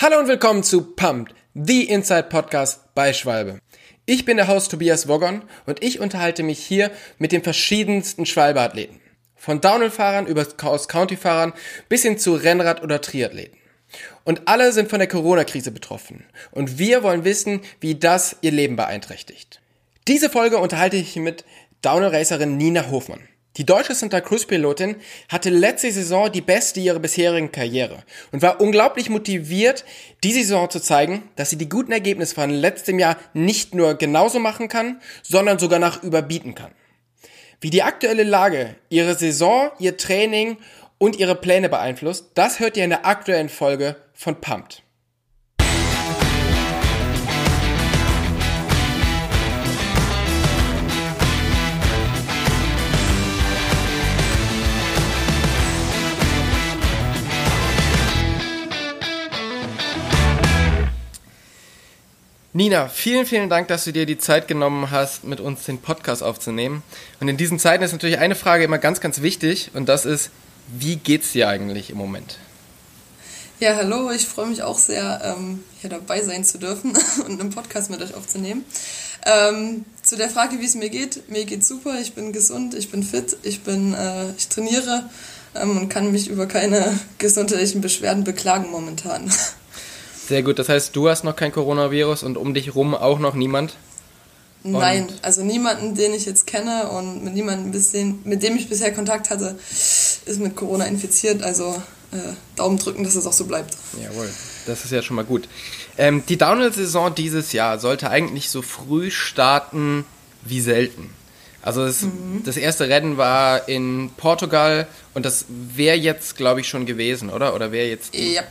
Hallo und willkommen zu Pumped, the Inside Podcast bei Schwalbe. Ich bin der Host Tobias Woggon und ich unterhalte mich hier mit den verschiedensten Schwalbe-Athleten. Von Downhill-Fahrern über Cross-County-Fahrern bis hin zu Rennrad- oder Triathleten. Und alle sind von der Corona-Krise betroffen. Und wir wollen wissen, wie das ihr Leben beeinträchtigt. Diese Folge unterhalte ich mit Downhill-Racerin Nina Hofmann. Die deutsche Santa Cruz-Pilotin hatte letzte Saison die beste ihrer bisherigen Karriere und war unglaublich motiviert, die Saison zu zeigen, dass sie die guten Ergebnisse von letztem Jahr nicht nur genauso machen kann, sondern sogar nach überbieten kann. Wie die aktuelle Lage ihre Saison, ihr Training und ihre Pläne beeinflusst, das hört ihr in der aktuellen Folge von Pumped. Nina, vielen, vielen Dank, dass du dir die Zeit genommen hast, mit uns den Podcast aufzunehmen. Und in diesen Zeiten ist natürlich eine Frage immer ganz, ganz wichtig und das ist, wie geht's dir eigentlich im Moment? Ja, hallo, ich freue mich auch sehr, ähm, hier dabei sein zu dürfen und einen Podcast mit euch aufzunehmen. Ähm, zu der Frage, wie es mir geht, mir geht's super, ich bin gesund, ich bin fit, ich bin, äh, ich trainiere ähm, und kann mich über keine gesundheitlichen Beschwerden beklagen momentan. Sehr gut, das heißt, du hast noch kein Coronavirus und um dich rum auch noch niemand? Und Nein, also niemanden, den ich jetzt kenne und mit niemandem, mit dem ich bisher Kontakt hatte, ist mit Corona infiziert. Also äh, Daumen drücken, dass es auch so bleibt. Jawohl, das ist ja schon mal gut. Ähm, die Downhill-Saison dieses Jahr sollte eigentlich so früh starten wie selten. Also das, mhm. das erste Rennen war in Portugal und das wäre jetzt, glaube ich, schon gewesen, oder? Oder wäre jetzt. Ja.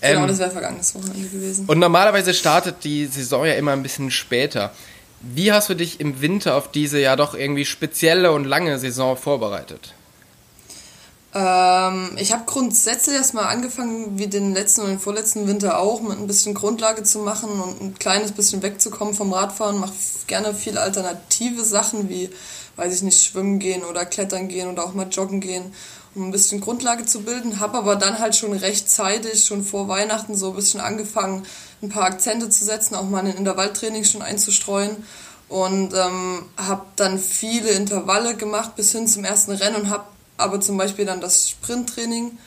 Genau, ähm, das wäre vergangenes Wochenende gewesen. Und normalerweise startet die Saison ja immer ein bisschen später. Wie hast du dich im Winter auf diese ja doch irgendwie spezielle und lange Saison vorbereitet? Ähm, ich habe grundsätzlich erstmal angefangen, wie den letzten und den vorletzten Winter auch, mit ein bisschen Grundlage zu machen und ein kleines bisschen wegzukommen vom Radfahren. Mache gerne viele alternative Sachen wie, weiß ich nicht, schwimmen gehen oder klettern gehen oder auch mal joggen gehen um ein bisschen Grundlage zu bilden. Habe aber dann halt schon rechtzeitig, schon vor Weihnachten so ein bisschen angefangen, ein paar Akzente zu setzen, auch mal ein Intervalltraining schon einzustreuen. Und ähm, habe dann viele Intervalle gemacht bis hin zum ersten Rennen und habe aber zum Beispiel dann das Sprinttraining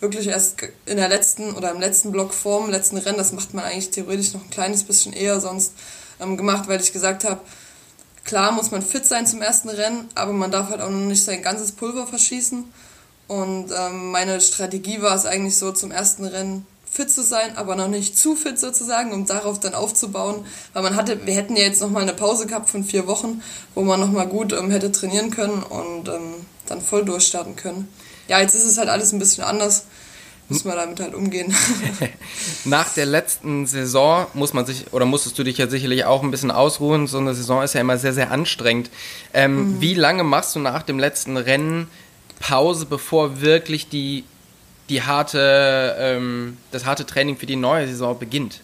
wirklich erst in der letzten oder im letzten Block vorm letzten Rennen, das macht man eigentlich theoretisch noch ein kleines bisschen eher sonst ähm, gemacht, weil ich gesagt habe, klar muss man fit sein zum ersten Rennen, aber man darf halt auch noch nicht sein ganzes Pulver verschießen. Und ähm, meine Strategie war es eigentlich so, zum ersten Rennen fit zu sein, aber noch nicht zu fit sozusagen, um darauf dann aufzubauen. Weil man hatte, wir hätten ja jetzt nochmal eine Pause gehabt von vier Wochen, wo man nochmal gut ähm, hätte trainieren können und ähm, dann voll durchstarten können. Ja, jetzt ist es halt alles ein bisschen anders. Muss man damit halt umgehen. Nach der letzten Saison muss man sich, oder musstest du dich ja sicherlich auch ein bisschen ausruhen. So eine Saison ist ja immer sehr, sehr anstrengend. Ähm, mhm. Wie lange machst du nach dem letzten Rennen Pause, bevor wirklich die, die harte, ähm, das harte Training für die neue Saison beginnt?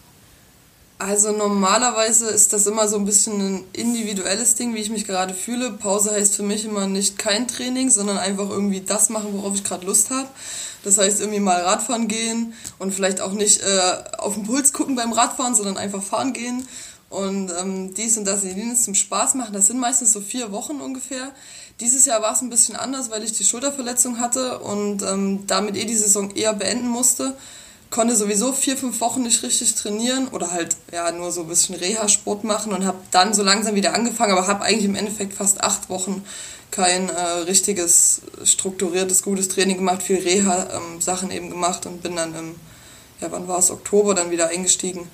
Also normalerweise ist das immer so ein bisschen ein individuelles Ding, wie ich mich gerade fühle. Pause heißt für mich immer nicht kein Training, sondern einfach irgendwie das machen, worauf ich gerade Lust habe. Das heißt irgendwie mal Radfahren gehen und vielleicht auch nicht äh, auf den Puls gucken beim Radfahren, sondern einfach fahren gehen und ähm, dies und das in Linien zum Spaß machen. Das sind meistens so vier Wochen ungefähr. Dieses Jahr war es ein bisschen anders, weil ich die Schulterverletzung hatte und ähm, damit eh die Saison eher beenden musste. Konnte sowieso vier, fünf Wochen nicht richtig trainieren oder halt ja nur so ein bisschen Reha-Sport machen und habe dann so langsam wieder angefangen, aber habe eigentlich im Endeffekt fast acht Wochen kein äh, richtiges, strukturiertes, gutes Training gemacht, viel Reha-Sachen ähm, eben gemacht und bin dann im, ja wann war es, Oktober dann wieder eingestiegen.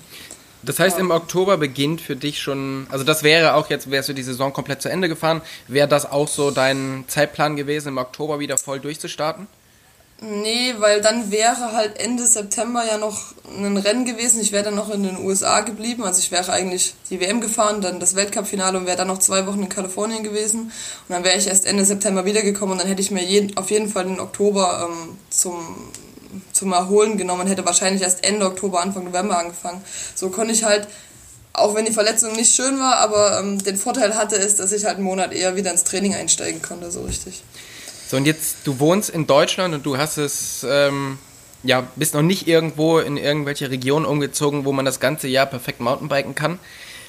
Das heißt, im Oktober beginnt für dich schon, also das wäre auch jetzt, wärst du die Saison komplett zu Ende gefahren, wäre das auch so dein Zeitplan gewesen, im Oktober wieder voll durchzustarten? Nee, weil dann wäre halt Ende September ja noch ein Rennen gewesen. Ich wäre dann noch in den USA geblieben. Also ich wäre eigentlich die WM gefahren, dann das Weltcup-Finale und wäre dann noch zwei Wochen in Kalifornien gewesen. Und dann wäre ich erst Ende September wiedergekommen und dann hätte ich mir jeden, auf jeden Fall den Oktober ähm, zum zum Erholen genommen, hätte wahrscheinlich erst Ende Oktober, Anfang November angefangen. So konnte ich halt, auch wenn die Verletzung nicht schön war, aber ähm, den Vorteil hatte ist, dass ich halt einen Monat eher wieder ins Training einsteigen konnte, so richtig. So, und jetzt, du wohnst in Deutschland und du hast es ähm, ja, bist noch nicht irgendwo in irgendwelche Regionen umgezogen, wo man das ganze Jahr perfekt Mountainbiken kann.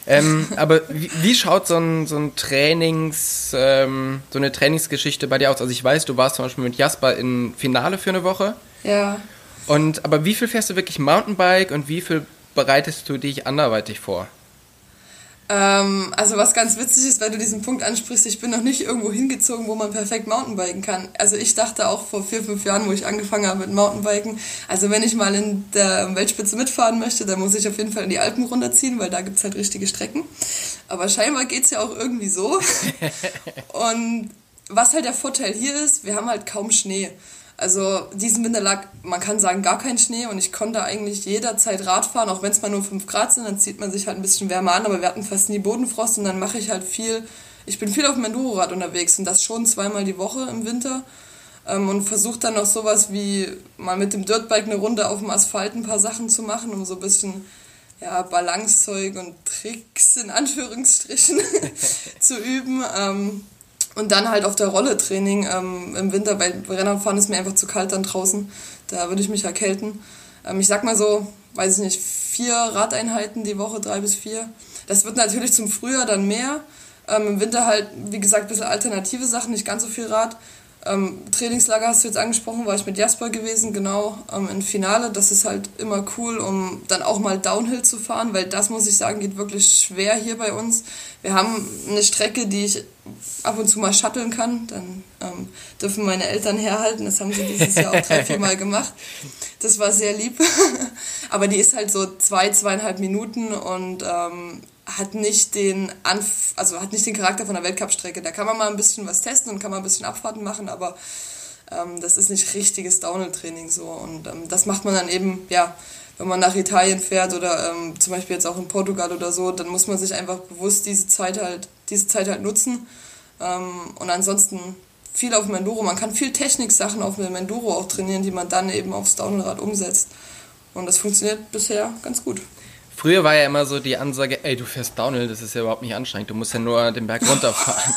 Ähm, aber wie, wie, schaut so ein, so ein Trainings, ähm, so eine Trainingsgeschichte bei dir aus? Also ich weiß, du warst zum Beispiel mit Jasper im Finale für eine Woche. Ja. Und aber wie viel fährst du wirklich Mountainbike und wie viel bereitest du dich anderweitig vor? Ähm, also was ganz witzig ist, weil du diesen Punkt ansprichst, ich bin noch nicht irgendwo hingezogen, wo man perfekt Mountainbiken kann. Also ich dachte auch vor vier, fünf Jahren, wo ich angefangen habe mit Mountainbiken, also wenn ich mal in der Weltspitze mitfahren möchte, dann muss ich auf jeden Fall in die Alpen runterziehen, weil da gibt es halt richtige Strecken. Aber scheinbar geht es ja auch irgendwie so. Und was halt der Vorteil hier ist, wir haben halt kaum Schnee. Also diesen Winter lag, man kann sagen, gar kein Schnee und ich konnte eigentlich jederzeit Rad fahren, auch wenn es mal nur 5 Grad sind, dann zieht man sich halt ein bisschen wärmer an, aber wir hatten fast nie Bodenfrost und dann mache ich halt viel, ich bin viel auf dem Enduro-Rad unterwegs und das schon zweimal die Woche im Winter ähm, und versuche dann noch sowas wie mal mit dem Dirtbike eine Runde auf dem Asphalt ein paar Sachen zu machen, um so ein bisschen ja, Balancezeug und Tricks in Anführungsstrichen zu üben. Ähm, und dann halt auf der Rolle Training ähm, im Winter, weil Rennradfahren ist mir einfach zu kalt dann draußen. Da würde ich mich erkälten. Ähm, ich sag mal so, weiß ich nicht, vier Radeinheiten die Woche, drei bis vier. Das wird natürlich zum Frühjahr dann mehr. Ähm, Im Winter halt, wie gesagt, ein bisschen alternative Sachen, nicht ganz so viel Rad. Ähm, Trainingslager hast du jetzt angesprochen, war ich mit Jasper gewesen, genau, ähm, im Finale. Das ist halt immer cool, um dann auch mal Downhill zu fahren, weil das, muss ich sagen, geht wirklich schwer hier bei uns. Wir haben eine Strecke, die ich ab und zu mal shutteln kann. Dann ähm, dürfen meine Eltern herhalten. Das haben sie dieses Jahr auch drei, vier Mal gemacht. Das war sehr lieb. Aber die ist halt so zwei, zweieinhalb Minuten und ähm, hat nicht den Anf also hat nicht den Charakter von einer Weltcup-Strecke. Da kann man mal ein bisschen was testen und kann man ein bisschen Abfahrten machen, aber ähm, das ist nicht richtiges Downhill-Training so. Und ähm, das macht man dann eben, ja, wenn man nach Italien fährt oder ähm, zum Beispiel jetzt auch in Portugal oder so, dann muss man sich einfach bewusst diese Zeit halt, diese Zeit halt nutzen. Ähm, und ansonsten viel auf dem Enduro. Man kann viel Technik-Sachen auf dem Enduro auch trainieren, die man dann eben aufs Downhillrad umsetzt. Und das funktioniert bisher ganz gut. Früher war ja immer so die Ansage, ey, du fährst Downhill, das ist ja überhaupt nicht anstrengend, du musst ja nur den Berg runterfahren.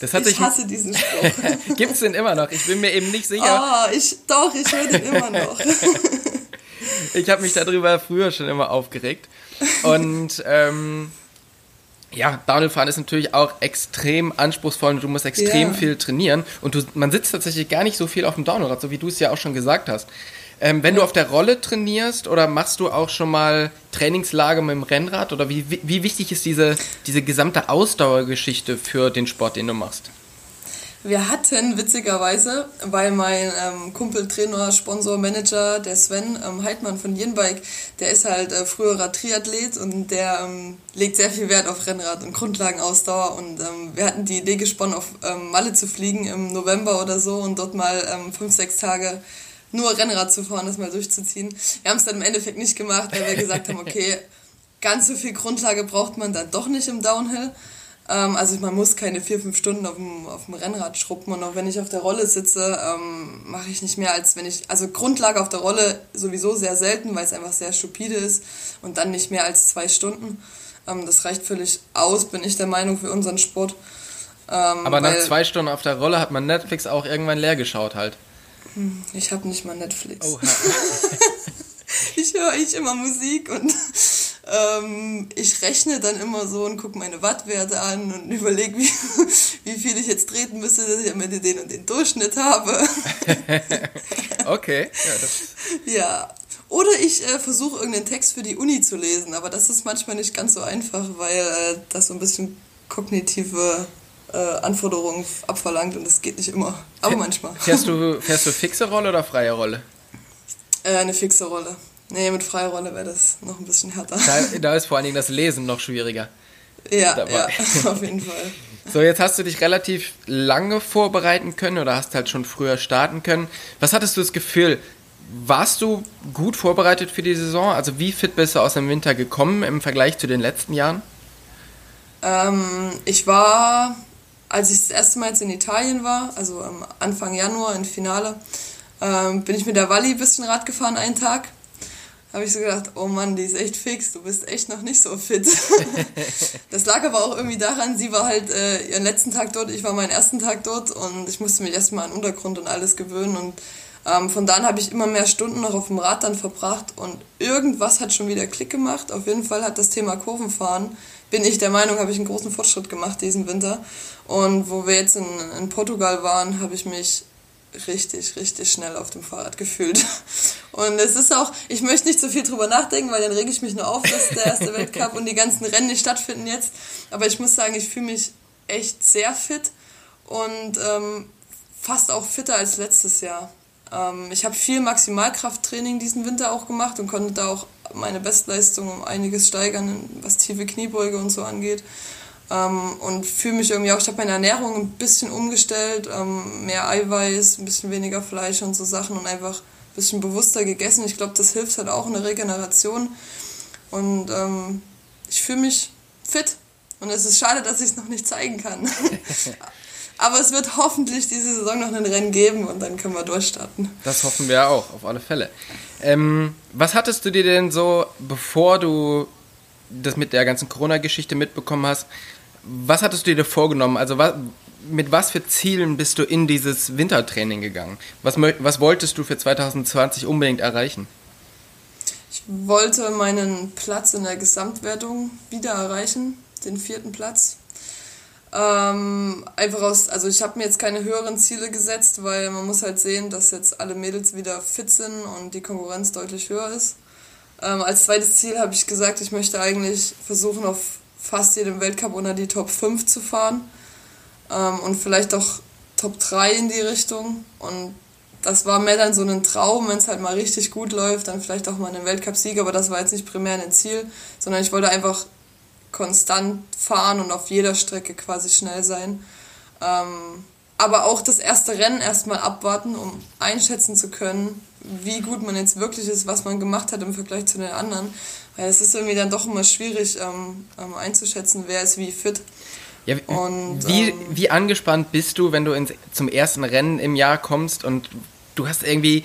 Das hat ich sich hasse diesen Spruch. Gibt es den immer noch? Ich bin mir eben nicht sicher. Oh, ich, doch, ich höre den immer noch. ich habe mich darüber früher schon immer aufgeregt. Und ähm, ja, Downhillfahren ist natürlich auch extrem anspruchsvoll und du musst extrem yeah. viel trainieren. Und du, man sitzt tatsächlich gar nicht so viel auf dem Downhillrad, so wie du es ja auch schon gesagt hast. Ähm, wenn du auf der Rolle trainierst oder machst du auch schon mal Trainingslager mit dem Rennrad oder wie, wie wichtig ist diese, diese gesamte Ausdauergeschichte für den Sport, den du machst? Wir hatten witzigerweise, weil mein ähm, Kumpel, Trainer, Sponsor, Manager, der Sven ähm, Heidmann von Jenbike, der ist halt äh, früherer Triathlet und der ähm, legt sehr viel Wert auf Rennrad und Grundlagenausdauer und ähm, wir hatten die Idee gesponnen, auf ähm, Malle zu fliegen im November oder so und dort mal ähm, fünf, sechs Tage nur Rennrad zu fahren, das mal durchzuziehen. Wir haben es dann im Endeffekt nicht gemacht, weil wir gesagt haben, okay, ganz so viel Grundlage braucht man dann doch nicht im Downhill. Ähm, also man muss keine vier, fünf Stunden auf dem, auf dem Rennrad schruppen und auch wenn ich auf der Rolle sitze, ähm, mache ich nicht mehr als wenn ich, also Grundlage auf der Rolle sowieso sehr selten, weil es einfach sehr stupide ist und dann nicht mehr als zwei Stunden. Ähm, das reicht völlig aus, bin ich der Meinung, für unseren Sport. Ähm, Aber nach zwei Stunden auf der Rolle hat man Netflix auch irgendwann leer geschaut halt. Hm, ich habe nicht mal Netflix. Oh, ich höre ich immer Musik und ähm, ich rechne dann immer so und gucke meine Wattwerte an und überlege, wie, wie viel ich jetzt treten müsste, dass ich am Ende den und den Durchschnitt habe. okay. Ja, ja. Oder ich äh, versuche irgendeinen Text für die Uni zu lesen, aber das ist manchmal nicht ganz so einfach, weil äh, das so ein bisschen kognitive äh, Anforderungen abverlangt und das geht nicht immer, aber manchmal. Fährst du, fährst du fixe Rolle oder freie Rolle? Äh, eine fixe Rolle. Nee, mit freier Rolle wäre das noch ein bisschen härter. Da, da, ist vor allen Dingen das Lesen noch schwieriger. Ja, ja auf jeden Fall. So, jetzt hast du dich relativ lange vorbereiten können oder hast halt schon früher starten können. Was hattest du das Gefühl? Warst du gut vorbereitet für die Saison? Also wie fit bist du aus dem Winter gekommen im Vergleich zu den letzten Jahren? Ähm, ich war als ich das erste Mal jetzt in Italien war, also am Anfang Januar im Finale, ähm, bin ich mit der Walli ein bisschen Rad gefahren einen Tag. Habe ich so gedacht, oh Mann, die ist echt fix, du bist echt noch nicht so fit. das lag aber auch irgendwie daran, sie war halt äh, ihren letzten Tag dort, ich war meinen ersten Tag dort und ich musste mich erstmal an Untergrund und alles gewöhnen und Ähm, von da an habe ich immer mehr Stunden noch auf dem Rad dann verbracht und irgendwas hat schon wieder Klick gemacht. Auf jeden Fall hat das Thema Kurvenfahren, bin ich der Meinung, habe ich einen großen Fortschritt gemacht diesen Winter. Und wo wir jetzt in, in Portugal waren, habe ich mich richtig, richtig schnell auf dem Fahrrad gefühlt. Und es ist auch, ich möchte nicht so viel drüber nachdenken, weil dann rege ich mich nur auf, dass der erste Weltcup und die ganzen Rennen nicht stattfinden jetzt. Aber ich muss sagen, ich fühle mich echt sehr fit und ähm, fast auch fitter als letztes Jahr. Ähm, ich habe viel Maximalkrafttraining diesen Winter auch gemacht und konnte da auch meine Bestleistung um einiges steigern, was tiefe Kniebeuge und so angeht. Ähm, und fühle mich irgendwie auch, ich habe meine Ernährung ein bisschen umgestellt, ähm, mehr Eiweiß, ein bisschen weniger Fleisch und so Sachen und einfach ein bisschen bewusster gegessen. Ich glaube, das hilft halt auch in der Regeneration. Und ähm, ich fühle mich fit. Und es ist schade, dass ich es noch nicht zeigen kann. Aber es wird hoffentlich diese Saison noch ein Rennen geben und dann können wir durchstarten. Das hoffen wir auch, auf alle Fälle. Ähm, was hattest du dir denn so, bevor du das mit der ganzen Corona-Geschichte mitbekommen hast, was hattest du dir vorgenommen? Also was, mit was für Zielen bist du in dieses Wintertraining gegangen? Was, was wolltest du für 2020 unbedingt erreichen? Ich wollte meinen Platz in der Gesamtwertung wieder erreichen, den vierten Platz. Ähm, einfach aus, also ich habe mir jetzt keine höheren Ziele gesetzt, weil man muss halt sehen, dass jetzt alle Mädels wieder fit sind und die Konkurrenz deutlich höher ist. Ähm, als zweites Ziel habe ich gesagt, ich möchte eigentlich versuchen, auf fast jedem Weltcup unter die Top 5 zu fahren ähm, und vielleicht auch Top 3 in die Richtung. Und das war mehr dann so ein Traum, wenn es halt mal richtig gut läuft, dann vielleicht auch mal einen Weltcup-Sieg, aber das war jetzt nicht primär ein Ziel, sondern ich wollte einfach konstant fahren und auf jeder Strecke quasi schnell sein. Ähm, aber auch das erste Rennen erstmal abwarten, um einschätzen zu können, wie gut man jetzt wirklich ist, was man gemacht hat im Vergleich zu den anderen. Weil es ist irgendwie dann doch immer schwierig ähm, ähm, einzuschätzen, wer ist wie fit. Ja, und, wie, ähm, wie angespannt bist du, wenn du ins, zum ersten Rennen im Jahr kommst und du hast irgendwie,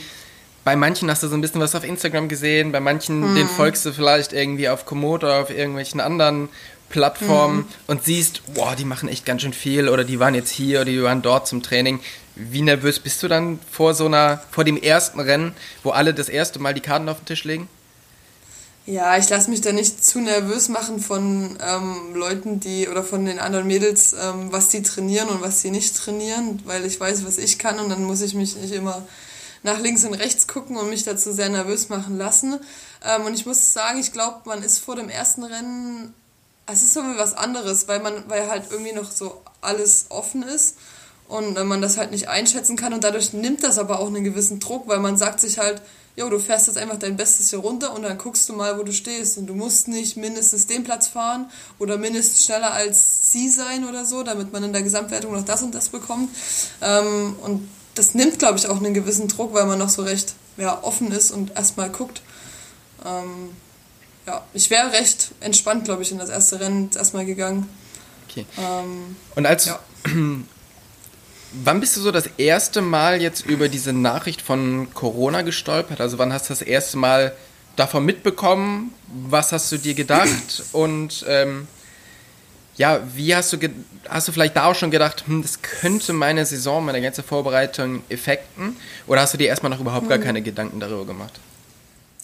bei manchen hast du so ein bisschen was auf Instagram gesehen, bei manchen, mhm. den folgst du vielleicht irgendwie auf Komodo oder auf irgendwelchen anderen Plattformen mhm. und siehst, boah, die machen echt ganz schön viel oder die waren jetzt hier oder die waren dort zum Training. Wie nervös bist du dann vor so einer, vor dem ersten Rennen, wo alle das erste Mal die Karten auf den Tisch legen? Ja, ich lasse mich da nicht zu nervös machen von ähm, Leuten, die oder von den anderen Mädels, ähm, was sie trainieren und was sie nicht trainieren, weil ich weiß, was ich kann und dann muss ich mich nicht immer nach links und rechts gucken und mich dazu sehr nervös machen lassen. Ähm, und ich muss sagen, ich glaube, man ist vor dem ersten Rennen es ist irgendwie was anderes, weil man, weil halt irgendwie noch so alles offen ist und man das halt nicht einschätzen kann. Und dadurch nimmt das aber auch einen gewissen Druck, weil man sagt sich halt, jo, du fährst jetzt einfach dein Bestes hier runter und dann guckst du mal, wo du stehst. Und du musst nicht mindestens den Platz fahren oder mindestens schneller als sie sein oder so, damit man in der Gesamtwertung noch das und das bekommt. Ähm, und das nimmt, glaube ich, auch einen gewissen Druck, weil man noch so recht ja, offen ist und erstmal guckt. Ähm, ja, ich wäre recht entspannt, glaube ich, in das erste Rennen erstmal gegangen. Okay. Ähm, Und als. Ja. Wann bist du so das erste Mal jetzt über diese Nachricht von Corona gestolpert? Also wann hast du das erste Mal davon mitbekommen? Was hast du dir gedacht? Und ähm, ja, wie hast du, hast du vielleicht da auch schon gedacht, hm, das könnte meine Saison, meine ganze Vorbereitung effekten? Oder hast du dir erstmal noch überhaupt gar hm. keine Gedanken darüber gemacht?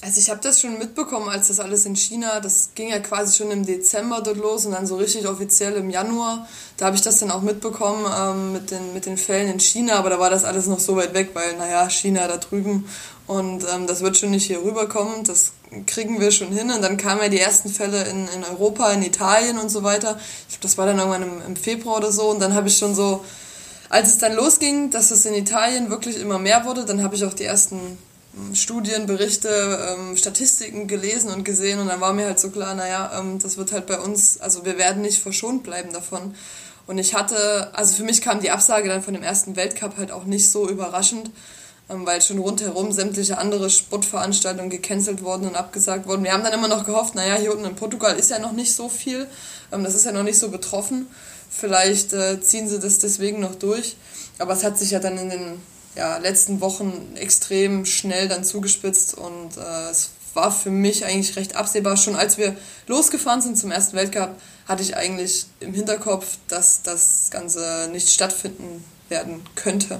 Also ich habe das schon mitbekommen, als das alles in China, das ging ja quasi schon im Dezember dort los und dann so richtig offiziell im Januar. Da habe ich das dann auch mitbekommen ähm, mit, den, mit den Fällen in China, aber da war das alles noch so weit weg, weil naja, China da drüben und ähm, das wird schon nicht hier rüberkommen, das kriegen wir schon hin. Und dann kamen ja die ersten Fälle in, in Europa, in Italien und so weiter. Ich glaube, das war dann irgendwann im, im Februar oder so und dann habe ich schon so, als es dann losging, dass es in Italien wirklich immer mehr wurde, dann habe ich auch die ersten Studien, Berichte, ähm, Statistiken gelesen und gesehen und dann war mir halt so klar, naja, ähm, das wird halt bei uns, also wir werden nicht verschont bleiben davon. Und ich hatte, also für mich kam die Absage dann von dem ersten Weltcup halt auch nicht so überraschend, weil schon rundherum sämtliche andere Sportveranstaltungen gecancelt wurden und abgesagt wurden. Wir haben dann immer noch gehofft, naja, hier unten in Portugal ist ja noch nicht so viel, ähm, das ist ja noch nicht so betroffen. Vielleicht äh, ziehen sie das deswegen noch durch. Aber es hat sich ja dann in den ja, letzten Wochen extrem schnell dann zugespitzt und äh, es war für mich eigentlich recht absehbar. Schon als wir losgefahren sind zum ersten Weltcup, hatte ich eigentlich im Hinterkopf, dass das Ganze nicht stattfinden werden könnte.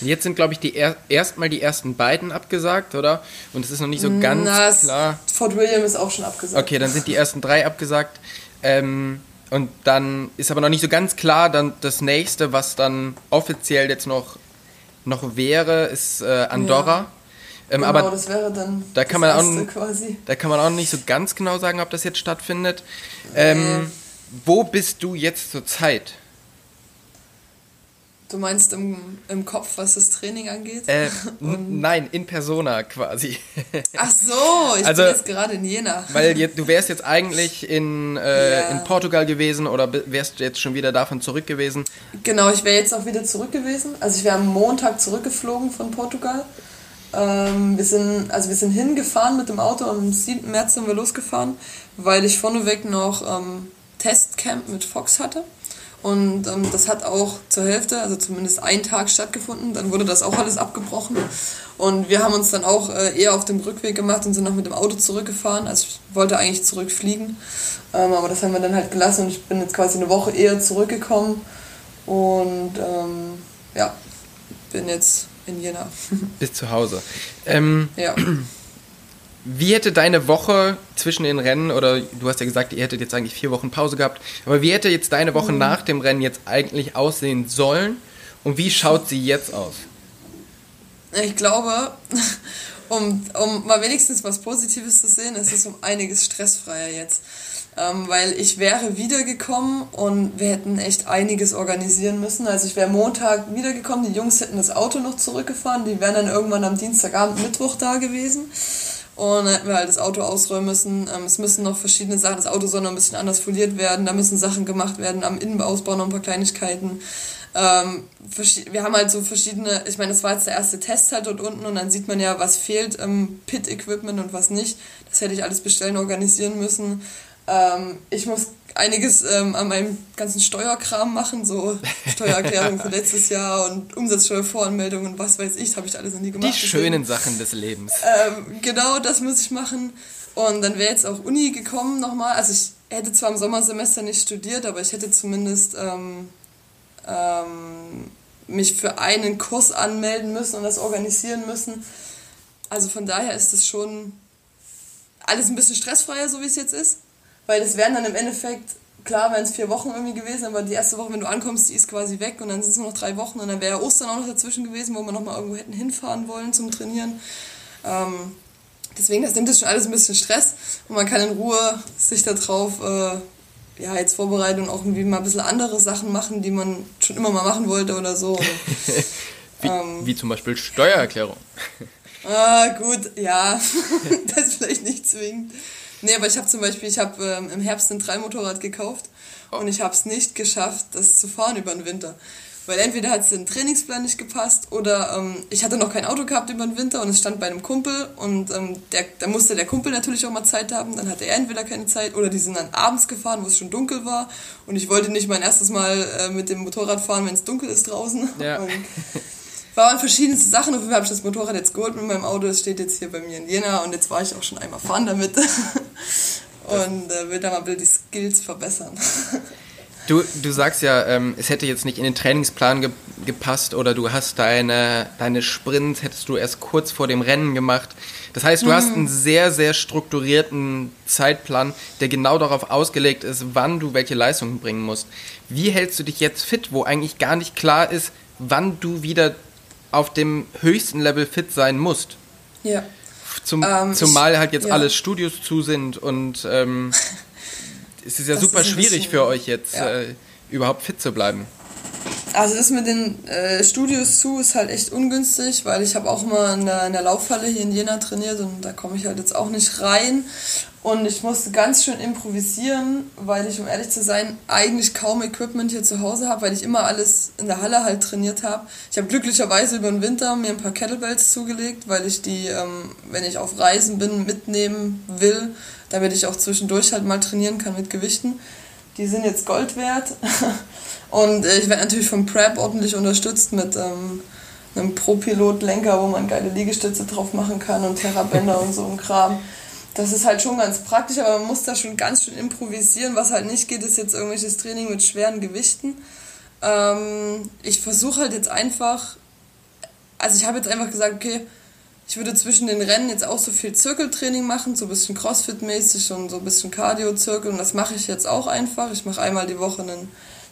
Jetzt sind, glaube ich, die er erstmal die ersten beiden abgesagt, oder? Und es ist noch nicht so ganz Na, klar. Fort William ist auch schon abgesagt. Okay, dann sind die ersten drei abgesagt. Ähm, und dann ist aber noch nicht so ganz klar, dann das nächste, was dann offiziell jetzt noch, noch wäre, ist äh, Andorra. Ja. Ähm, genau, aber das wäre dann da kann, man auch, quasi. da kann man auch nicht so ganz genau sagen, ob das jetzt stattfindet. Ähm, wo bist du jetzt zur Zeit? Du meinst im, im Kopf, was das Training angeht? Äh, nein, in Persona quasi. Ach so, ich Also- bin jetzt gerade in Jena. Weil jetzt, du wärst jetzt eigentlich in, äh, Ja. in Portugal gewesen oder wärst jetzt schon wieder davon zurück gewesen. Genau, ich wäre jetzt auch wieder zurück gewesen. Also ich wäre am Montag zurückgeflogen von Portugal. Ähm, wir sind, also wir sind hingefahren mit dem Auto, am 7. März sind wir losgefahren, weil ich vorneweg noch ähm, Testcamp mit Fox hatte. Und ähm, das hat auch zur Hälfte, also zumindest einen Tag stattgefunden. Dann wurde das auch alles abgebrochen. Und wir haben uns dann auch äh, eher auf dem Rückweg gemacht und sind noch mit dem Auto zurückgefahren. Also ich wollte eigentlich zurückfliegen. Ähm, aber das haben wir dann halt gelassen und ich bin jetzt quasi eine Woche eher zurückgekommen. Und ähm, ja, bin jetzt in Jena. Bis zu Hause. Ähm, ja. wie hätte deine Woche zwischen den Rennen, oder du hast ja gesagt, ihr hättet jetzt eigentlich vier Wochen Pause gehabt, aber wie hätte jetzt deine Woche nach dem Rennen jetzt eigentlich aussehen sollen und wie schaut sie jetzt aus? Ich glaube, um, um mal wenigstens was Positives zu sehen, ist es um einiges stressfreier jetzt. Ähm, weil ich wäre wiedergekommen und wir hätten echt einiges organisieren müssen. Also ich wäre Montag wiedergekommen, die Jungs hätten das Auto noch zurückgefahren, die wären dann irgendwann am Dienstagabend, Mittwoch da gewesen. Und dann hätten wir halt das Auto ausräumen müssen. Ähm, es müssen noch verschiedene Sachen, das Auto soll noch ein bisschen anders foliert werden, da müssen Sachen gemacht werden, am Innenausbau noch ein paar Kleinigkeiten. Ähm, wir haben halt so verschiedene, ich meine, das war jetzt der erste Test halt dort unten und dann sieht man ja, was fehlt, ähm, Pit-Equipment und was nicht. Das hätte ich alles bestellen, organisieren müssen. Ähm, ich muss einiges ähm, an meinem ganzen Steuerkram machen, so Steuererklärung für letztes Jahr und Umsatzsteuervoranmeldung und was weiß ich, habe ich alles noch nie gemacht. Die schönen Sachen des Lebens. Ähm, genau, das muss ich machen. Und dann wäre jetzt auch Uni gekommen nochmal. Also ich hätte zwar im Sommersemester nicht studiert, aber ich hätte zumindest ähm, ähm, mich für einen Kurs anmelden müssen und das organisieren müssen. Also von daher ist es schon alles ein bisschen stressfreier, so wie es jetzt ist. Weil das wären dann im Endeffekt, klar wären es vier Wochen irgendwie gewesen, aber die erste Woche, wenn du ankommst, die ist quasi weg und dann sind es nur noch drei Wochen und dann wäre Ostern auch noch dazwischen gewesen, wo wir nochmal irgendwo hätten hinfahren wollen zum Trainieren. Ähm, deswegen, das nimmt jetzt schon alles ein bisschen Stress und man kann in Ruhe sich darauf äh, ja, jetzt vorbereiten und auch irgendwie mal ein bisschen andere Sachen machen, die man schon immer mal machen wollte oder so. Oder, Wie, ähm, wie zum Beispiel Steuererklärung. Ah, gut, ja, das vielleicht nicht zwingend. Nee, aber ich habe zum Beispiel, ich habe ähm, im Herbst ein Dreimotorrad gekauft und ich habe es nicht geschafft, das zu fahren über den Winter. Weil entweder hat es den Trainingsplan nicht gepasst oder ähm, ich hatte noch kein Auto gehabt über den Winter und es stand bei einem Kumpel und ähm, der, da musste der Kumpel natürlich auch mal Zeit haben. Dann hatte er entweder keine Zeit oder die sind dann abends gefahren, wo es schon dunkel war und ich wollte nicht mein erstes Mal äh, mit dem Motorrad fahren, wenn es dunkel ist draußen. Ja. Und waren verschiedenste Sachen. Auf jeden Fall habe ich das Motorrad jetzt geholt mit meinem Auto. Es steht jetzt hier bei mir in Jena und jetzt war ich auch schon einmal fahren damit. Und äh, will da mal die Skills verbessern. Du, du sagst ja, ähm, es hätte jetzt nicht in den Trainingsplan ge gepasst oder du hast deine, deine Sprints, hättest du erst kurz vor dem Rennen gemacht. Das heißt, du hast einen sehr, sehr strukturierten Zeitplan, der genau darauf ausgelegt ist, wann du welche Leistungen bringen musst. Wie hältst du dich jetzt fit, wo eigentlich gar nicht klar ist, wann du wieder auf dem höchsten Level fit sein musst? Ja. Zum, Ähm, zumal ich- halt jetzt ja. alle Studios zu sind und ähm, es ist ja Das super ist schwierig bisschen- für euch jetzt ja. äh, überhaupt fit zu bleiben. Also das mit den äh, Studios zu ist halt echt ungünstig, weil ich habe auch mal in der, in der Laufhalle hier in Jena trainiert und da komme ich halt jetzt auch nicht rein. Und ich musste ganz schön improvisieren, weil ich, um ehrlich zu sein, eigentlich kaum Equipment hier zu Hause habe, weil ich immer alles in der Halle halt trainiert habe. Ich habe glücklicherweise über den Winter mir ein paar Kettlebells zugelegt, weil ich die, ähm, wenn ich auf Reisen bin, mitnehmen will, damit ich auch zwischendurch halt mal trainieren kann mit Gewichten. Die sind jetzt Gold wert. Und äh, ich werde natürlich vom Prep ordentlich unterstützt mit ähm, einem Pro-Pilot-Lenker, wo man geile Liegestütze drauf machen kann und Terrabänder und so ein Kram. Das ist halt schon ganz praktisch, aber man muss da schon ganz schön improvisieren. Was halt nicht geht, ist jetzt irgendwelches Training mit schweren Gewichten. Ähm, ich versuche halt jetzt einfach also ich habe jetzt einfach gesagt, okay, ich würde zwischen den Rennen jetzt auch so viel Zirkeltraining machen, so ein bisschen Crossfit-mäßig und so ein bisschen Cardio-Zirkel und das mache ich jetzt auch einfach. Ich mache einmal die Woche einen,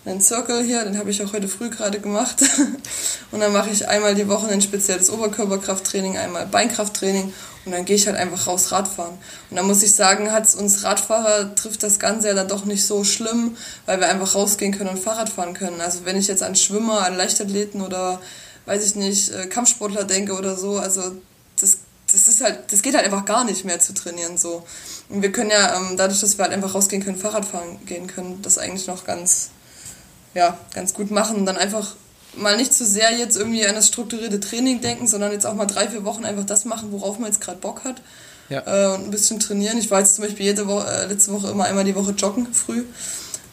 einen Zirkel hier, den habe ich auch heute früh gerade gemacht. und dann mache ich einmal die Woche ein spezielles Oberkörperkrafttraining, einmal Beinkrafttraining und dann gehe ich halt einfach raus Radfahren. Und dann muss ich sagen, hat uns Radfahrer trifft das Ganze ja dann doch nicht so schlimm, weil wir einfach rausgehen können und Fahrrad fahren können. Also wenn ich jetzt an Schwimmer, an Leichtathleten oder weiß ich nicht, äh, Kampfsportler denke oder so, also das, das ist halt, das geht halt einfach gar nicht mehr zu trainieren so. Und wir können ja, ähm, dadurch, dass wir halt einfach rausgehen können, Fahrrad fahren gehen können, das eigentlich noch ganz, ja, ganz gut machen. Und dann einfach mal nicht zu sehr jetzt irgendwie an das strukturierte Training denken, sondern jetzt auch mal drei, vier Wochen einfach das machen, worauf man jetzt gerade Bock hat. Ja. Äh, und ein bisschen trainieren. Ich war jetzt zum Beispiel jede Woche, äh, letzte Woche immer einmal die Woche joggen früh,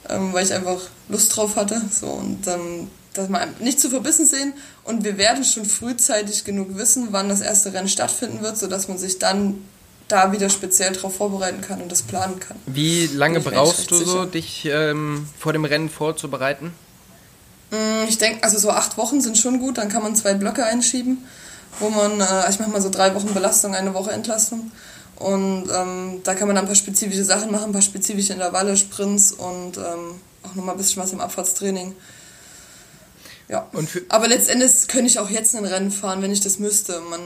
ähm, weil ich einfach Lust drauf hatte. So und ähm, dass wir nicht zu verbissen sehen und wir werden schon frühzeitig genug wissen, wann das erste Rennen stattfinden wird, sodass man sich dann da wieder speziell darauf vorbereiten kann und das planen kann. Wie lange brauchst du so, dich ähm, vor dem Rennen vorzubereiten? Mm, ich denke, also so acht Wochen sind schon gut, dann kann man zwei Blöcke einschieben, wo man, äh, ich mache mal so drei Wochen Belastung, eine Woche Entlastung. Und ähm, da kann man dann ein paar spezifische Sachen machen, ein paar spezifische Intervalle, Sprints und ähm, auch nochmal ein bisschen was im Abfahrtstraining. Ja. Aber letztendlich könnte ich auch jetzt ein Rennen fahren, wenn ich das müsste. Man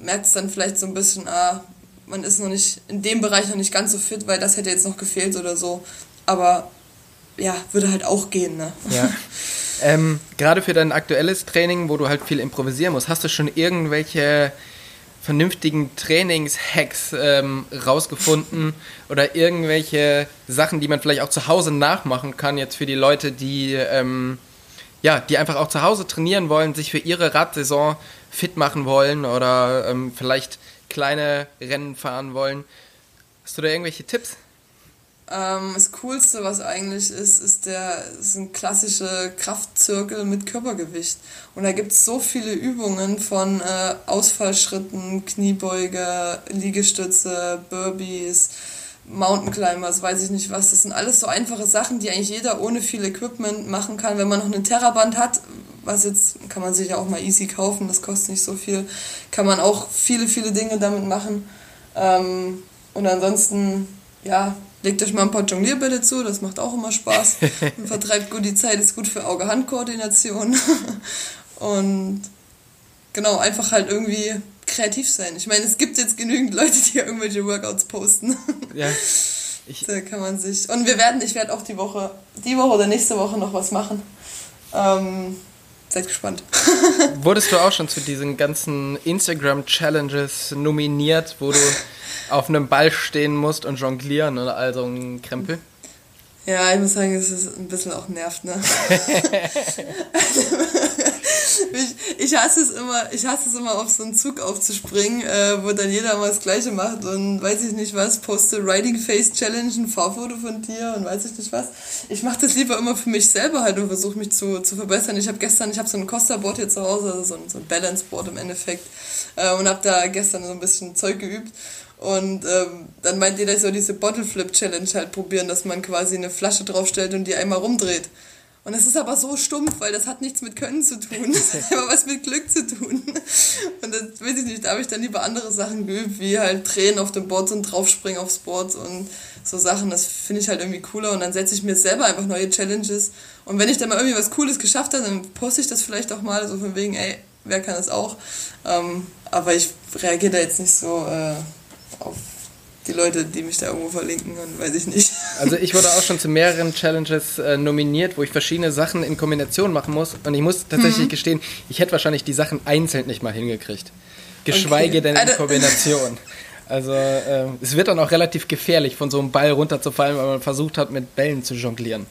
merkt es dann vielleicht so ein bisschen, ah, man ist noch nicht in dem Bereich noch nicht ganz so fit, weil das hätte jetzt noch gefehlt oder so. Aber ja, würde halt auch gehen, ne? Ja. Ähm, Gerade für dein aktuelles Training, wo du halt viel improvisieren musst, hast du schon irgendwelche vernünftigen Trainingshacks ähm, rausgefunden oder irgendwelche Sachen, die man vielleicht auch zu Hause nachmachen kann, jetzt für die Leute, die ähm, ja, die einfach auch zu Hause trainieren wollen, sich für ihre Radsaison fit machen wollen oder ähm, vielleicht kleine Rennen fahren wollen. Hast du da irgendwelche Tipps? Ähm, das Coolste, was eigentlich ist, ist der sind klassische Kraftzirkel mit Körpergewicht. Und da gibt es so viele Übungen von äh, Ausfallschritten, Kniebeuge, Liegestütze, Burpees, Mountain Climbers, weiß ich nicht was. Das sind alles so einfache Sachen, die eigentlich jeder ohne viel Equipment machen kann. Wenn man noch eine Terraband hat, was jetzt kann man sich ja auch mal easy kaufen, das kostet nicht so viel, kann man auch viele, viele Dinge damit machen. Ähm, und ansonsten, ja, legt euch mal ein paar Jonglierbälle zu, das macht auch immer Spaß. Und vertreibt gut die Zeit, ist gut für Auge-Hand-Koordination. und genau, einfach halt irgendwie kreativ sein. Ich meine, es gibt jetzt genügend Leute, die irgendwelche Workouts posten. Ja. Ich da kann man sich. Und wir werden, ich werde auch die Woche, die Woche oder nächste Woche noch was machen. Ähm, seid gespannt. Wurdest du auch schon zu diesen ganzen Instagram-Challenges nominiert, wo du auf einem Ball stehen musst und jonglieren oder all so ein Krempel? Ja, ich muss sagen, es ist ein bisschen auch nervt, ne? Ich, ich hasse es immer, ich hasse es immer, auf so einen Zug aufzuspringen, äh, wo dann jeder mal das Gleiche macht und weiß ich nicht was, poste Riding Face Challenge, ein Fahrfoto von dir und weiß ich nicht was. Ich mache das lieber immer für mich selber halt und versuche mich zu, zu verbessern. Ich habe gestern, ich habe so ein Costa-Board hier zu Hause, also so ein, so ein Balance-Board im Endeffekt äh, und habe da gestern so ein bisschen Zeug geübt und ähm, dann meint jeder so diese Bottle Flip Challenge halt probieren, dass man quasi eine Flasche draufstellt und die einmal rumdreht. Und das ist aber so stumpf, weil das hat nichts mit Können zu tun. Das hat immer was mit Glück zu tun. Und das weiß ich nicht, da habe ich dann lieber andere Sachen geübt, wie halt drehen auf dem Board und draufspringen aufs Board und so Sachen. Das finde ich halt irgendwie cooler. Und dann setze ich mir selber einfach neue Challenges. Und wenn ich dann mal irgendwie was Cooles geschafft habe, dann poste ich das vielleicht auch mal, so von wegen, ey, wer kann das auch? Ähm, aber ich reagiere da jetzt nicht so äh, auf die Leute, die mich da irgendwo verlinken und weiß ich nicht. Also ich wurde auch schon zu mehreren Challenges äh, nominiert, wo ich verschiedene Sachen in Kombination machen muss und ich muss tatsächlich mhm. gestehen, ich hätte wahrscheinlich die Sachen einzeln nicht mal hingekriegt. Geschweige okay. denn in also Kombination. Also äh, es wird dann auch relativ gefährlich, von so einem Ball runterzufallen, weil man versucht hat, mit Bällen zu jonglieren.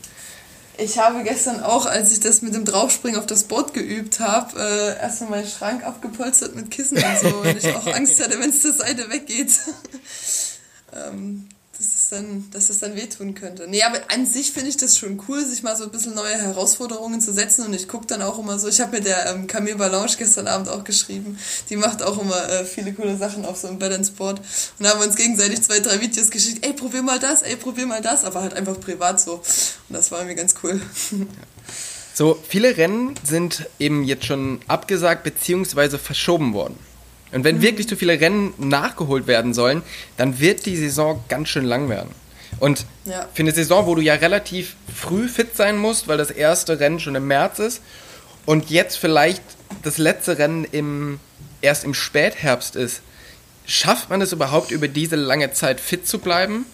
Ich habe gestern auch, als ich das mit dem Draufspringen auf das Boot geübt habe, äh, erstmal meinen Schrank abgepolstert mit Kissen und so, weil ich auch Angst hatte, wenn es zur Seite weggeht. ähm, dass es dann, dass es dann wehtun könnte. Nee, aber an sich finde ich das schon cool, sich mal so ein bisschen neue Herausforderungen zu setzen und ich gucke dann auch immer so, ich habe mit der ähm, Camille Balanche gestern Abend auch geschrieben, die macht auch immer äh, viele coole Sachen auf so einem Balance Board und da haben wir uns gegenseitig zwei, drei Videos geschickt, ey, probier mal das, ey, probier mal das, aber halt einfach privat so und das war mir ganz cool. So, viele Rennen sind eben jetzt schon abgesagt bzw. verschoben worden. Und wenn mhm. wirklich zu viele Rennen nachgeholt werden sollen, dann wird die Saison ganz schön lang werden. Und ja. für eine Saison, wo du ja relativ früh fit sein musst, weil das erste Rennen schon im März ist und jetzt vielleicht das letzte Rennen im, erst im Spätherbst ist, schafft man es überhaupt über diese lange Zeit fit zu bleiben?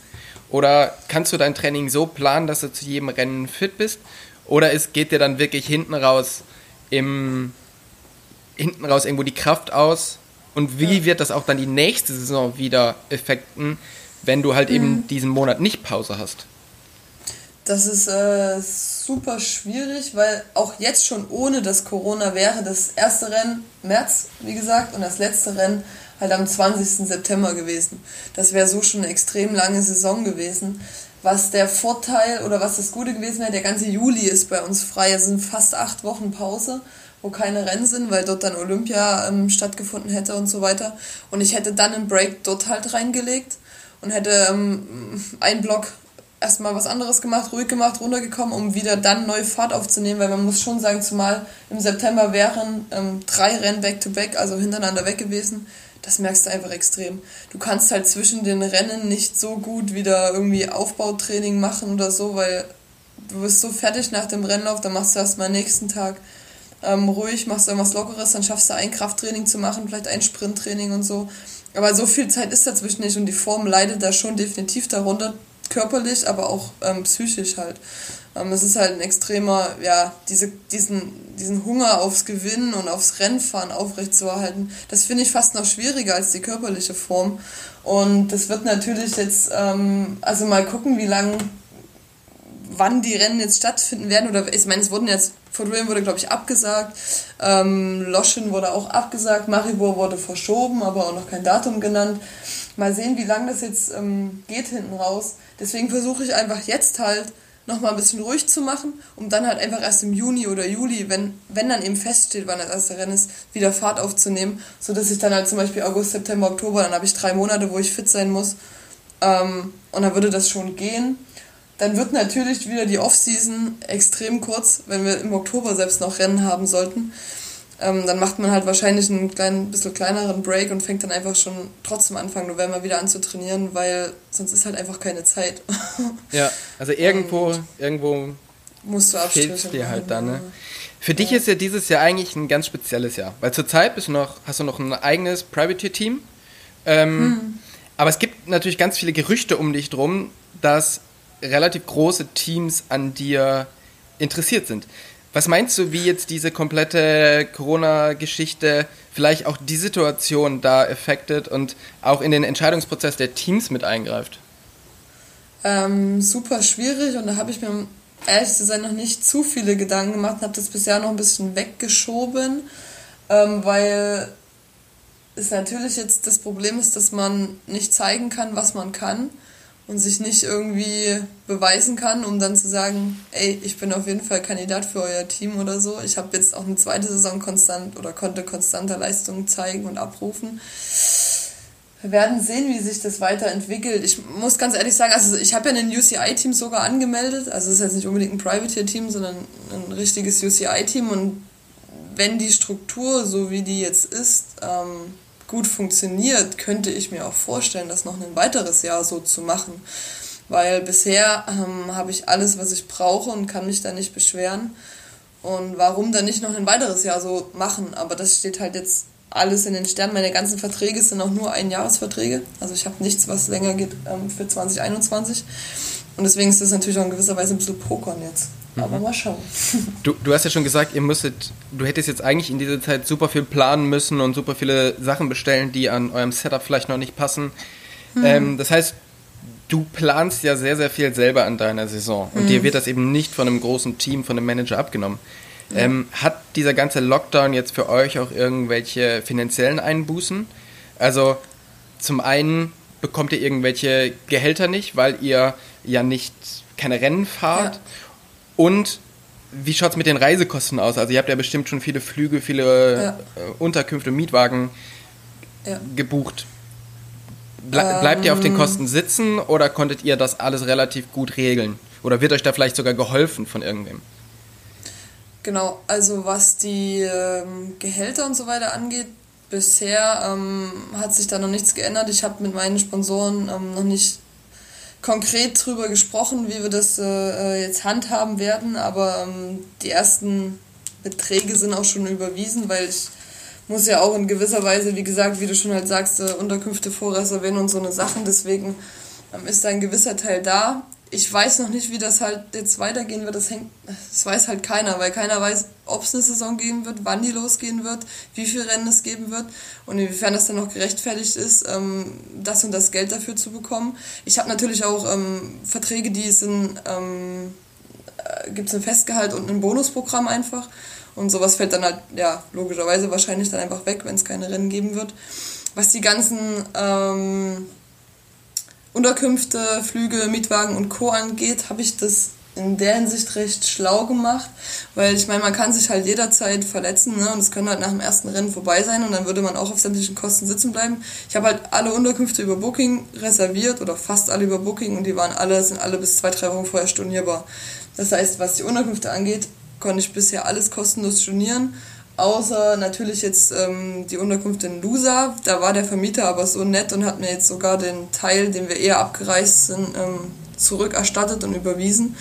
Oder kannst du dein Training so planen, dass du zu jedem Rennen fit bist? Oder es geht dir dann wirklich hinten raus im hinten raus irgendwo die Kraft aus? Und wie ja. wird das auch dann die nächste Saison wieder effekten, wenn du halt mhm. eben diesen Monat nicht Pause hast? Das ist äh, super schwierig, weil auch jetzt schon ohne das Corona wäre das erste Rennen März, wie gesagt, und das letzte Rennen halt am 20. September gewesen. Das wäre so schon eine extrem lange Saison gewesen. Was der Vorteil oder was das Gute gewesen wäre, der ganze Juli ist bei uns frei. Es sind fast acht Wochen Pause, wo keine Rennen sind, weil dort dann Olympia ähm, stattgefunden hätte und so weiter. Und ich hätte dann einen Break dort halt reingelegt und hätte ähm, einen Block erstmal was anderes gemacht, ruhig gemacht, runtergekommen, um wieder dann neue Fahrt aufzunehmen, weil man muss schon sagen, zumal im September wären ähm, drei Rennen back-to-back, -back, also hintereinander weg gewesen, das merkst du einfach extrem. Du kannst halt zwischen den Rennen nicht so gut wieder irgendwie Aufbautraining machen oder so, weil du bist so fertig nach dem Rennlauf, dann machst du erstmal nächsten Tag ähm, ruhig, machst du irgendwas Lockeres, dann schaffst du ein Krafttraining zu machen, vielleicht ein Sprinttraining und so. Aber so viel Zeit ist dazwischen nicht und die Form leidet da schon definitiv darunter, körperlich, aber auch ähm, psychisch halt. Ähm, es ist halt ein extremer, ja, diese, diesen, diesen Hunger aufs Gewinnen und aufs Rennfahren aufrechtzuerhalten, das finde ich fast noch schwieriger als die körperliche Form. Und das wird natürlich jetzt, ähm, also mal gucken, wie lange wann die Rennen jetzt stattfinden werden. Oder ich meine, es wurden jetzt, Fort William wurde, glaube ich, abgesagt, ähm, Loschen wurde auch abgesagt, Maribor wurde verschoben, aber auch noch kein Datum genannt. Mal sehen, wie lange das jetzt ähm, geht hinten raus. Deswegen versuche ich einfach jetzt halt nochmal ein bisschen ruhig zu machen, um dann halt einfach erst im Juni oder Juli, wenn, wenn dann eben feststeht, wann das erste Rennen ist, wieder Fahrt aufzunehmen, sodass ich dann halt zum Beispiel August, September, Oktober, dann habe ich drei Monate, wo ich fit sein muss. Ähm, und dann würde das schon gehen. Dann wird natürlich wieder die Off-Season extrem kurz, wenn wir im Oktober selbst noch Rennen haben sollten. Ähm, dann macht man halt wahrscheinlich einen kleinen, bisschen kleineren Break und fängt dann einfach schon trotzdem Anfang November wieder an zu trainieren, weil sonst ist halt einfach keine Zeit. ja, also irgendwo, und irgendwo musst du Abstriche dir halt dann, ne? Für ja. dich ist ja dieses Jahr eigentlich ein ganz spezielles Jahr, weil zurzeit bist du noch, hast du noch ein eigenes Privateer-Team. Ähm, hm. Aber es gibt natürlich ganz viele Gerüchte um dich drum, dass relativ große Teams an dir interessiert sind. Was meinst du, wie jetzt diese komplette Corona-Geschichte vielleicht auch die Situation da affected und auch in den Entscheidungsprozess der Teams mit eingreift? Ähm, super schwierig und da habe ich mir ehrlich zu sein noch nicht zu viele Gedanken gemacht und habe das bisher noch ein bisschen weggeschoben, ähm, weil es natürlich jetzt das Problem ist, dass man nicht zeigen kann, was man kann und sich nicht irgendwie beweisen kann, um dann zu sagen, ey, ich bin auf jeden Fall Kandidat für euer Team oder so. Ich habe jetzt auch eine zweite Saison konstant oder konnte konstante Leistungen zeigen und abrufen. Wir werden sehen, wie sich das weiterentwickelt. Ich muss ganz ehrlich sagen, also ich habe ja ein UCI-Team sogar angemeldet. Also es ist jetzt nicht unbedingt ein Privateer-Team, sondern ein richtiges UCI-Team. Und wenn die Struktur, so wie die jetzt ist, ähm, gut funktioniert, könnte ich mir auch vorstellen, das noch ein weiteres Jahr so zu machen. Weil bisher ähm, habe ich alles, was ich brauche und kann mich da nicht beschweren. Und warum dann nicht noch ein weiteres Jahr so machen? Aber das steht halt jetzt alles in den Sternen. Meine ganzen Verträge sind auch nur Einjahresverträge. Also ich habe nichts, was länger geht ähm, für 2021. Und deswegen ist das natürlich auch in gewisser Weise ein bisschen Pokern jetzt. Aber mhm. mal schauen. Du, du hast ja schon gesagt, ihr müsstet, du hättest jetzt eigentlich in dieser Zeit super viel planen müssen und super viele Sachen bestellen, die an eurem Setup vielleicht noch nicht passen. Mhm. Ähm, das heißt, du planst ja sehr, sehr viel selber an deiner Saison und mhm. dir wird das eben nicht von einem großen Team, von einem Manager abgenommen. Ähm, hat dieser ganze Lockdown jetzt für euch auch irgendwelche finanziellen Einbußen? Also zum einen bekommt ihr irgendwelche Gehälter nicht, weil ihr ja nicht keine Rennen fahrt. Ja. Und wie schaut es mit den Reisekosten aus? Also ihr habt ja bestimmt schon viele Flüge, viele ja. Äh, Unterkünfte, Mietwagen ja. gebucht. Ble ähm, bleibt ihr auf den. Kosten sitzen oder konntet ihr das alles relativ gut regeln? Oder wird euch da vielleicht sogar geholfen von irgendwem? Genau, also was die ähm, Gehälter und so weiter angeht, bisher ähm, hat sich da noch nichts geändert. Ich habe mit meinen Sponsoren ähm, noch nicht konkret drüber gesprochen, wie wir das äh, äh, jetzt handhaben werden, aber ähm, die ersten Beträge sind auch schon überwiesen, weil ich muss ja auch in gewisser Weise, wie gesagt, wie du schon halt sagst, äh, Unterkünfte vorreservieren und so eine Sachen. Deswegen ähm, ist da ein gewisser Teil da. Ich weiß noch nicht, wie das halt jetzt weitergehen wird. Das hängt, das weiß halt keiner, weil keiner weiß, ob es eine Saison gehen wird, wann die losgehen wird, wie viel Rennen es geben wird und inwiefern das dann noch gerechtfertigt ist, ähm, das und das Geld dafür zu bekommen. Ich habe natürlich auch ähm, Verträge, die sind, ähm, äh, gibt es ein Festgehalt und ein Bonusprogramm einfach. Und sowas fällt dann halt, ja, logischerweise wahrscheinlich dann einfach weg, wenn es keine Rennen geben wird. Was die ganzen ähm, Unterkünfte, Flüge, Mietwagen und Co. angeht, habe ich das in der Hinsicht recht schlau gemacht, weil ich meine, man kann sich halt jederzeit verletzen ne? und es könnte halt nach dem ersten Rennen vorbei sein und dann würde man auch auf sämtlichen Kosten sitzen bleiben. Ich habe halt alle Unterkünfte über Booking reserviert oder fast alle über Booking und die waren alle, sind alle bis zwei, drei Wochen vorher stornierbar. Das heißt, was die Unterkünfte angeht, konnte ich bisher alles kostenlos stornieren. Außer natürlich jetzt ähm, die Unterkunft in Lusa. Da war der Vermieter aber so nett und hat mir jetzt sogar den Teil, den wir eher abgereist sind, ähm, zurückerstattet und überwiesen,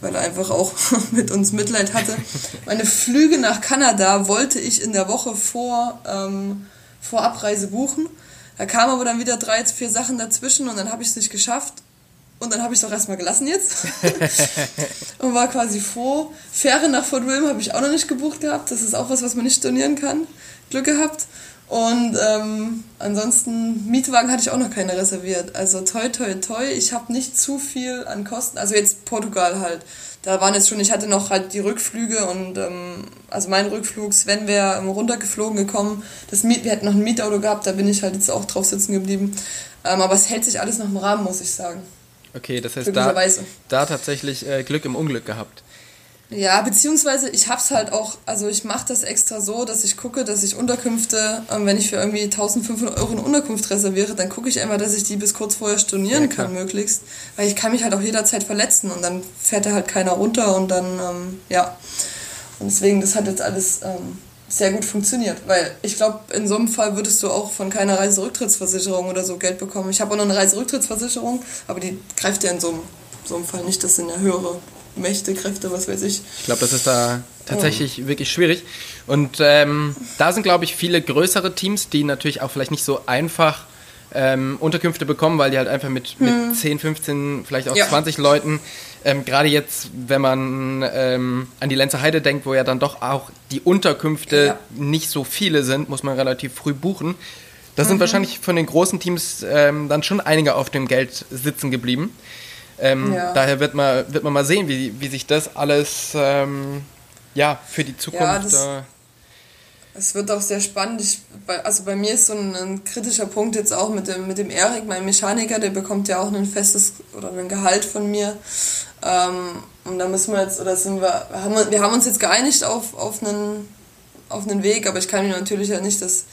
weil er einfach auch mit uns Mitleid hatte. Meine Flüge nach Kanada wollte ich in der Woche vor, ähm, vor Abreise buchen. Da kamen aber dann wieder drei, vier Sachen dazwischen und dann habe ich es nicht geschafft. Und dann habe ich es auch erstmal gelassen jetzt. und war quasi froh. Fähre nach Fort William habe ich auch noch nicht gebucht gehabt. Das ist auch was, was man nicht stornieren kann. Glück gehabt. Und ähm, ansonsten, Mietwagen hatte ich auch noch keine reserviert. Also toi, toi, toi. Ich habe nicht zu viel an Kosten. Also jetzt Portugal halt. Da waren jetzt schon, ich hatte noch halt die Rückflüge und ähm, also mein Rückflug, Sven wäre runtergeflogen gekommen. Das Miet, wir hätten noch ein Mietauto gehabt, da bin ich halt jetzt auch drauf sitzen geblieben. Ähm, aber es hält sich alles noch im Rahmen, muss ich sagen. Okay, das heißt, da, da tatsächlich äh, Glück im Unglück gehabt. Ja, beziehungsweise ich hab's halt auch, also ich mache das extra so, dass ich gucke, dass ich Unterkünfte, ähm, wenn ich für irgendwie 1500 Euro eine Unterkunft reserviere, dann gucke ich immer, dass ich die bis kurz vorher stornieren ja, kann, möglichst. Weil ich kann mich halt auch jederzeit verletzen und dann fährt da halt keiner runter und dann, ähm, ja. Und deswegen, das hat jetzt alles ähm, sehr gut funktioniert. Weil ich glaube, in so einem Fall würdest du auch von keiner Reiserücktrittsversicherung oder so Geld bekommen. Ich habe auch noch eine Reiserücktrittsversicherung, aber die greift ja in so einem, so einem Fall nicht. Das sind ja höhere Mächte, Kräfte, was weiß ich. Ich glaube, das ist da tatsächlich oh. wirklich schwierig. Und ähm, da sind, glaube ich, viele größere Teams, die natürlich auch vielleicht nicht so einfach ähm, Unterkünfte bekommen, weil die halt einfach mit, hm. mit 10, 15, vielleicht auch ja. 20 Leuten, ähm, gerade jetzt, wenn man ähm, an die Lenzer Heide denkt, wo ja dann doch auch die Unterkünfte ja. nicht so viele sind, muss man relativ früh buchen. Da mhm. sind wahrscheinlich von den großen Teams ähm, dann schon einige auf dem Geld sitzen geblieben. Ähm, ja. Daher wird man, wird man mal sehen, wie, wie sich das alles ähm, ja, für die Zukunft. Ja, äh, es wird auch sehr spannend. Ich, also bei mir ist so ein, ein, kritischer Punkt jetzt auch mit dem, mit dem Erik, mein Mechaniker, der bekommt ja auch ein festes oder ein Gehalt von mir. Ähm, und da müssen wir jetzt, oder sind wir, haben wir, wir haben uns jetzt geeinigt auf, auf, einen, auf einen Weg, aber ich kann ihm natürlich ja nicht das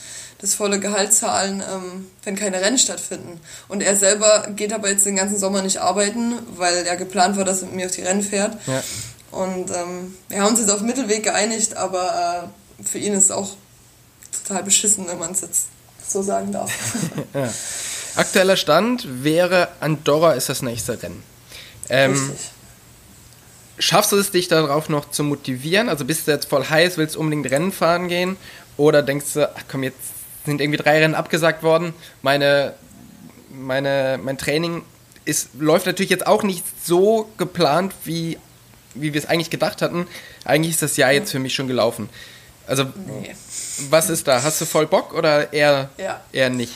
das volle Gehalt zahlen, ähm, wenn keine Rennen stattfinden. Und er selber geht aber jetzt den ganzen Sommer nicht arbeiten, weil er geplant war, dass er mit mir auf die Rennen fährt. Ja. Und ähm, wir haben uns jetzt auf Mittelweg geeinigt, aber äh, für ihn ist es auch total beschissen, wenn man es jetzt so sagen darf. ja. Aktueller Stand wäre Andorra ist das nächste Rennen. Ähm, Richtig. Schaffst du es, dich darauf noch zu motivieren? Also bist du jetzt voll heiß, willst unbedingt Rennen fahren gehen? Oder denkst du, ach komm, jetzt sind irgendwie drei Rennen abgesagt worden. Meine, meine, mein Training ist, läuft natürlich jetzt auch nicht so geplant, wie, wie wir es eigentlich gedacht hatten. Eigentlich ist das Jahr jetzt für mich schon gelaufen. Also, nee. was ist da? Hast du voll Bock oder eher, ja. eher nicht?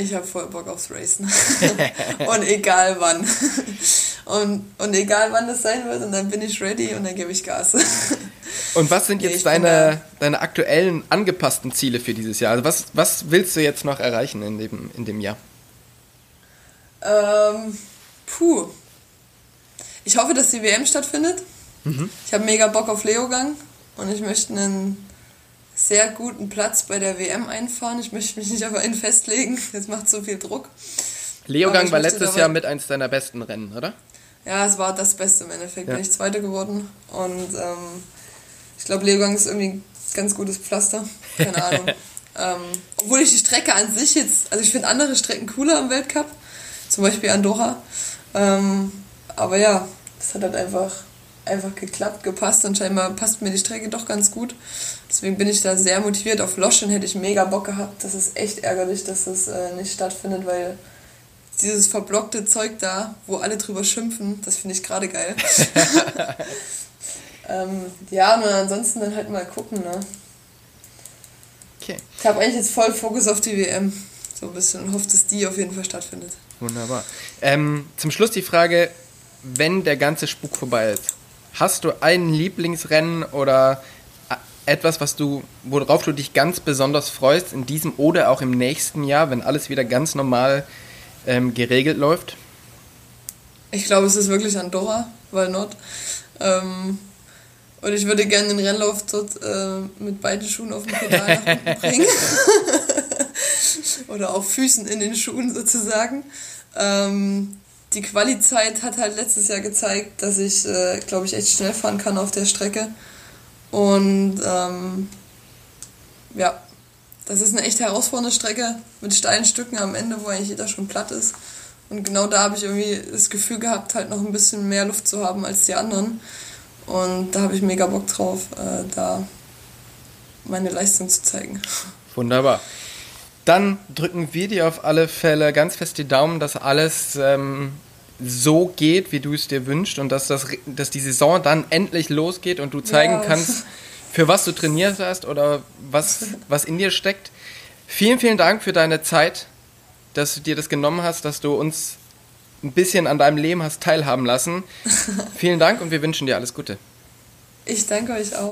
Ich habe voll Bock aufs Racen. und egal wann. Und, und egal wann das sein wird, und dann bin ich ready und dann gebe ich Gas. Und was sind jetzt nee, deine, deine aktuellen angepassten Ziele für dieses Jahr? Also was, was willst du jetzt noch erreichen in dem, in dem Jahr? Ähm, puh. Ich hoffe, dass die WM stattfindet. Mhm. Ich habe mega Bock auf Leogang und ich möchte einen sehr guten Platz bei der WM einfahren. Ich möchte mich nicht auf einen festlegen, das macht so viel Druck. Leogang war letztes Jahr mit eins deiner besten Rennen, oder? Ja, es war das Beste im Endeffekt. Ja. Bin ich Zweiter geworden und ähm, Ich glaube, Leogang ist irgendwie ein ganz gutes Pflaster. Keine Ahnung. ähm, obwohl ich die Strecke an sich jetzt, also ich finde andere Strecken cooler im Weltcup, zum Beispiel Andorra. Ähm, aber ja, es hat halt einfach, einfach geklappt, gepasst und scheinbar passt mir die Strecke doch ganz gut. Deswegen bin ich da sehr motiviert. Auf Loschen hätte ich mega Bock gehabt. Das ist echt ärgerlich, dass das äh, nicht stattfindet, weil dieses verblockte Zeug da, wo alle drüber schimpfen, das finde ich gerade geil. ähm, ja, und ansonsten dann halt mal gucken, ne? Okay. Ich habe eigentlich jetzt voll Fokus auf die WM. So ein bisschen und hoffe, dass die auf jeden Fall stattfindet. Wunderbar. Ähm, zum Schluss die Frage, wenn der ganze Spuk vorbei ist, hast du ein Lieblingsrennen oder etwas, was du, worauf du dich ganz besonders freust in diesem oder auch im nächsten Jahr, wenn alles wieder ganz normal ähm, geregelt läuft? Ich glaube, es ist wirklich Andorra, weil not. Ähm, und ich würde gerne den Rennlauf dort äh, mit beiden Schuhen auf dem Pedal nach unten bringen. Oder auf Füßen in den Schuhen sozusagen. Ähm, die Quali-Zeit hat halt letztes Jahr gezeigt, dass ich, äh, glaube ich, echt schnell fahren kann auf der Strecke. Und ähm, ja, das ist eine echt herausfordernde Strecke mit steilen Stücken am Ende, wo eigentlich jeder schon platt ist. Und genau da habe ich irgendwie das Gefühl gehabt, halt noch ein bisschen mehr Luft zu haben als die anderen. Und da habe ich mega Bock drauf, äh, da meine Leistung zu zeigen. Wunderbar. Dann drücken wir dir auf alle Fälle ganz fest die Daumen, dass alles ähm, so geht, wie du es dir wünschst und dass, das, dass die Saison dann endlich losgeht und du zeigen ja. kannst, für was du trainiert hast oder was, was in dir steckt. Vielen, vielen Dank für deine Zeit, dass du dir das genommen hast, dass du uns ein bisschen an deinem Leben hast teilhaben lassen. vielen Dank und wir wünschen dir alles Gute. Ich danke euch auch.